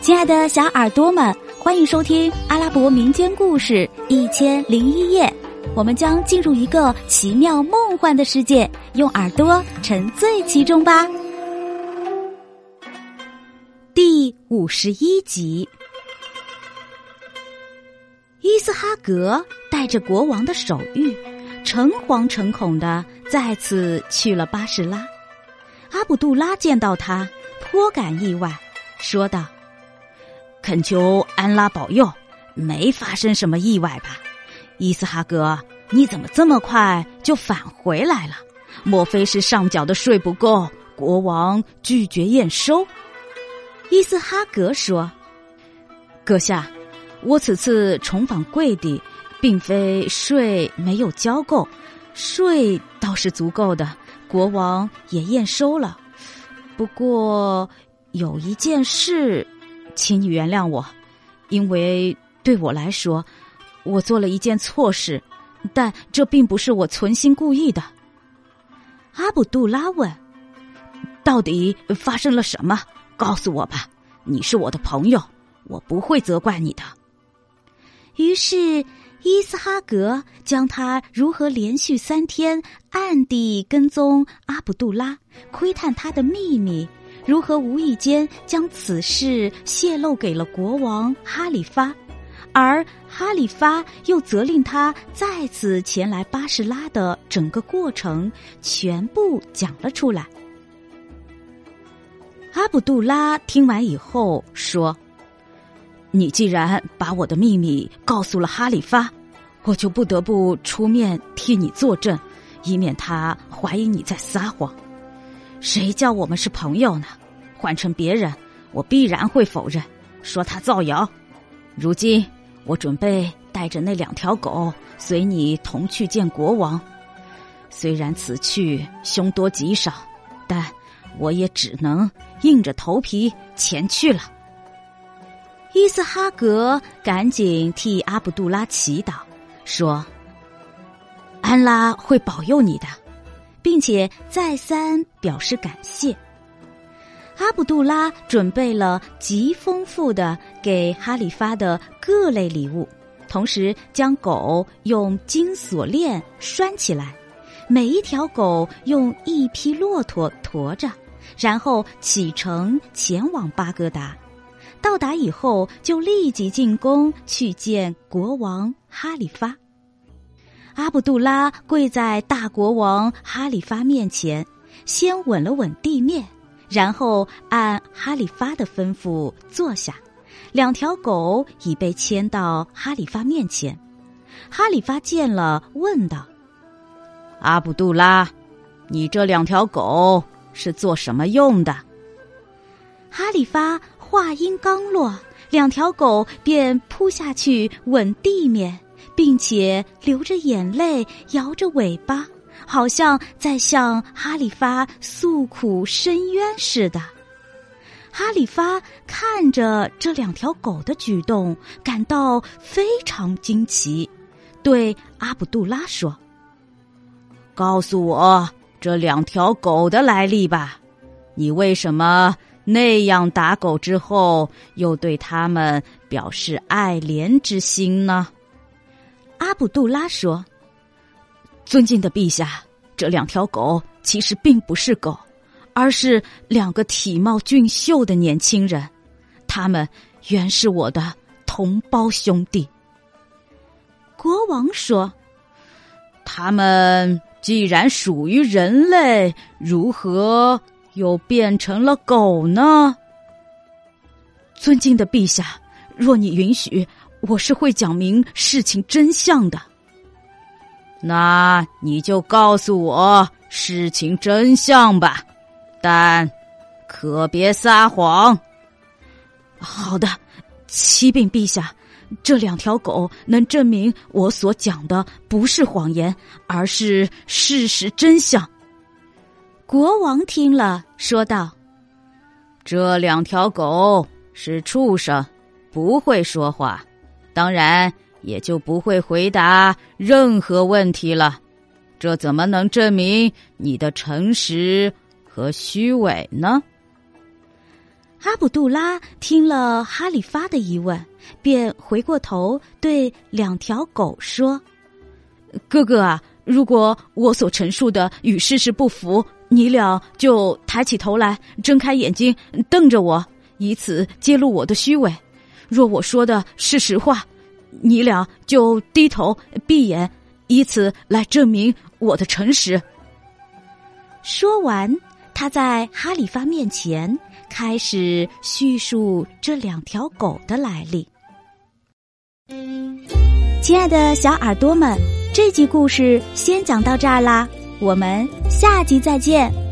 亲爱的小耳朵们，欢迎收听阿拉伯民间故事《一千零一夜》。我们将进入一个奇妙梦幻的世界，用耳朵沉醉其中吧。第五十一集，伊斯哈格带着国王的手谕，诚惶诚恐的再次去了巴士拉。阿卜杜拉见到他，颇感意外，说道。恳求安拉保佑，没发生什么意外吧？伊斯哈格，你怎么这么快就返回来了？莫非是上缴的税不够，国王拒绝验收？伊斯哈格说：“阁下，我此次重访贵地，并非税没有交够，税倒是足够的，国王也验收了。不过有一件事。”请你原谅我，因为对我来说，我做了一件错事，但这并不是我存心故意的。阿卜杜拉问：“到底发生了什么？告诉我吧。你是我的朋友，我不会责怪你的。”于是伊斯哈格将他如何连续三天暗地跟踪阿卜杜拉，窥探他的秘密。如何无意间将此事泄露给了国王哈里发，而哈里发又责令他再次前来巴士拉的整个过程全部讲了出来。阿卜杜拉听完以后说：“你既然把我的秘密告诉了哈里发，我就不得不出面替你作证，以免他怀疑你在撒谎。”谁叫我们是朋友呢？换成别人，我必然会否认，说他造谣。如今我准备带着那两条狗随你同去见国王，虽然此去凶多吉少，但我也只能硬着头皮前去了。伊斯哈格赶紧替阿卜杜拉祈祷，说：“安拉会保佑你的。”并且再三表示感谢。阿卜杜拉准备了极丰富的给哈里发的各类礼物，同时将狗用金锁链拴起来，每一条狗用一匹骆驼驮着，然后启程前往巴格达。到达以后，就立即进宫去见国王哈里发。阿卜杜拉跪在大国王哈里发面前，先吻了吻地面，然后按哈里发的吩咐坐下。两条狗已被牵到哈里发面前。哈里发见了，问道：“阿卜杜拉，你这两条狗是做什么用的？”哈里发话音刚落，两条狗便扑下去吻地面。并且流着眼泪，摇着尾巴，好像在向哈里发诉苦申冤似的。哈里发看着这两条狗的举动，感到非常惊奇，对阿卜杜拉说：“告诉我这两条狗的来历吧，你为什么那样打狗之后，又对他们表示爱怜之心呢？”阿卜杜拉说：“尊敬的陛下，这两条狗其实并不是狗，而是两个体貌俊秀的年轻人，他们原是我的同胞兄弟。”国王说：“他们既然属于人类，如何又变成了狗呢？”尊敬的陛下，若你允许。我是会讲明事情真相的，那你就告诉我事情真相吧，但可别撒谎。好的，启禀陛下，这两条狗能证明我所讲的不是谎言，而是事实真相。国王听了，说道：“这两条狗是畜生，不会说话。”当然也就不会回答任何问题了，这怎么能证明你的诚实和虚伪呢？阿卜杜拉听了哈里发的疑问，便回过头对两条狗说：“哥哥啊，如果我所陈述的与事实不符，你俩就抬起头来，睁开眼睛，瞪着我，以此揭露我的虚伪；若我说的是实话，你俩就低头闭眼，以此来证明我的诚实。”说完，他在哈里发面前开始叙述这两条狗的来历。亲爱的小耳朵们，这集故事先讲到这儿啦，我们下集再见。